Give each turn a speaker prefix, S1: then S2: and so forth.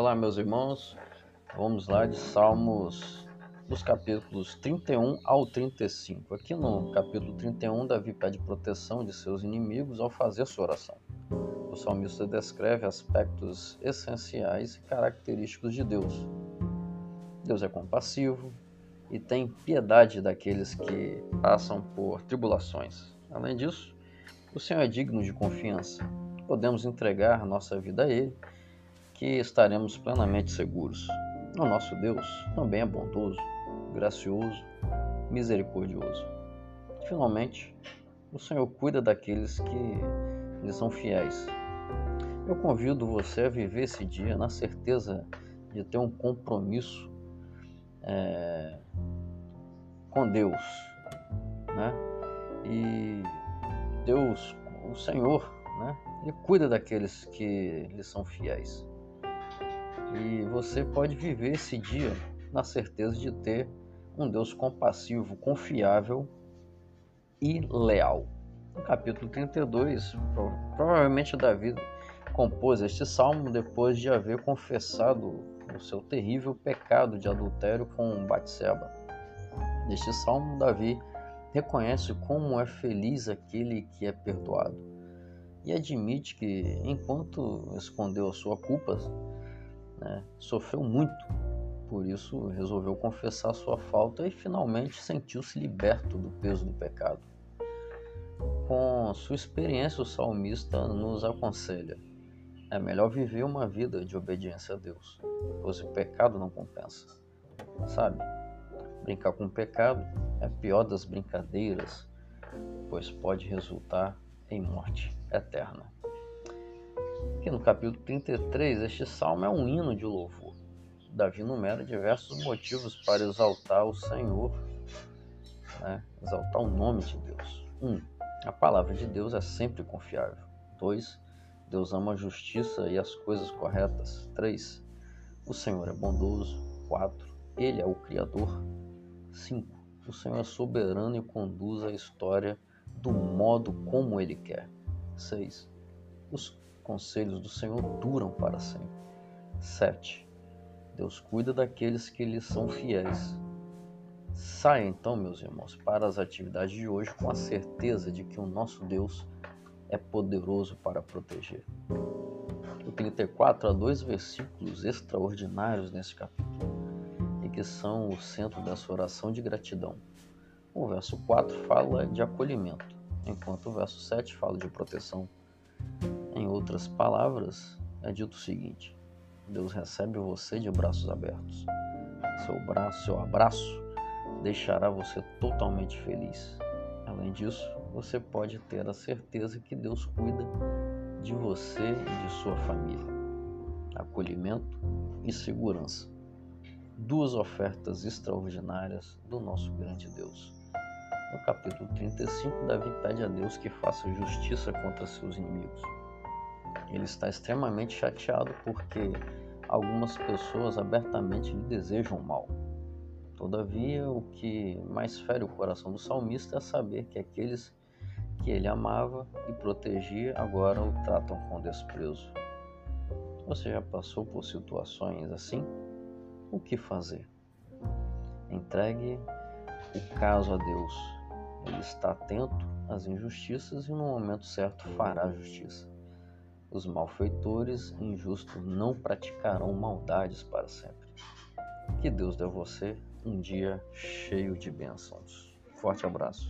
S1: Olá, meus irmãos. Vamos lá de Salmos dos capítulos 31 ao 35. Aqui no capítulo 31, Davi pede proteção de seus inimigos ao fazer sua oração. O salmista descreve aspectos essenciais e característicos de Deus. Deus é compassivo e tem piedade daqueles que passam por tribulações. Além disso, o Senhor é digno de confiança. Podemos entregar nossa vida a Ele que estaremos plenamente seguros. O nosso Deus também é bondoso, gracioso, misericordioso. Finalmente, o Senhor cuida daqueles que lhe são fiéis. Eu convido você a viver esse dia na certeza de ter um compromisso é, com Deus, né? E Deus, o Senhor, né? Ele cuida daqueles que lhe são fiéis. E você pode viver esse dia na certeza de ter um Deus compassivo, confiável e leal. No capítulo 32, provavelmente Davi compôs este salmo depois de haver confessado o seu terrível pecado de adultério com Batseba. Neste salmo, Davi reconhece como é feliz aquele que é perdoado e admite que, enquanto escondeu a sua culpa, né? Sofreu muito, por isso resolveu confessar sua falta e finalmente sentiu-se liberto do peso do pecado. Com sua experiência, o salmista nos aconselha: é melhor viver uma vida de obediência a Deus, pois o pecado não compensa. Sabe? Brincar com o pecado é a pior das brincadeiras, pois pode resultar em morte eterna. Aqui no capítulo 33, este salmo é um hino de louvor. Davi numera diversos motivos para exaltar o Senhor, né? exaltar o nome de Deus. 1. Um, a palavra de Deus é sempre confiável. 2. Deus ama a justiça e as coisas corretas. 3. O Senhor é bondoso. 4. Ele é o Criador. 5. O Senhor é soberano e conduz a história do modo como Ele quer. 6. Os conselhos do Senhor duram para sempre. 7. Deus cuida daqueles que lhe são fiéis. Saia então, meus irmãos, para as atividades de hoje com a certeza de que o nosso Deus é poderoso para proteger. Ter quatro a dois versículos extraordinários nesse capítulo e que são o centro dessa oração de gratidão. O verso 4 fala de acolhimento, enquanto o verso 7 fala de proteção. Em outras palavras, é dito o seguinte: Deus recebe você de braços abertos. Seu braço, seu abraço deixará você totalmente feliz. Além disso, você pode ter a certeza que Deus cuida de você e de sua família. Acolhimento e segurança. Duas ofertas extraordinárias do nosso grande Deus. No capítulo 35, Davi pede a Deus que faça justiça contra seus inimigos. Ele está extremamente chateado porque algumas pessoas abertamente lhe desejam mal. Todavia, o que mais fere o coração do salmista é saber que aqueles que ele amava e protegia agora o tratam com desprezo. Você já passou por situações assim? O que fazer? Entregue o caso a Deus. Ele está atento às injustiças e no momento certo fará justiça. Os malfeitores injustos não praticarão maldades para sempre. Que Deus dê a você um dia cheio de bênçãos. Forte abraço.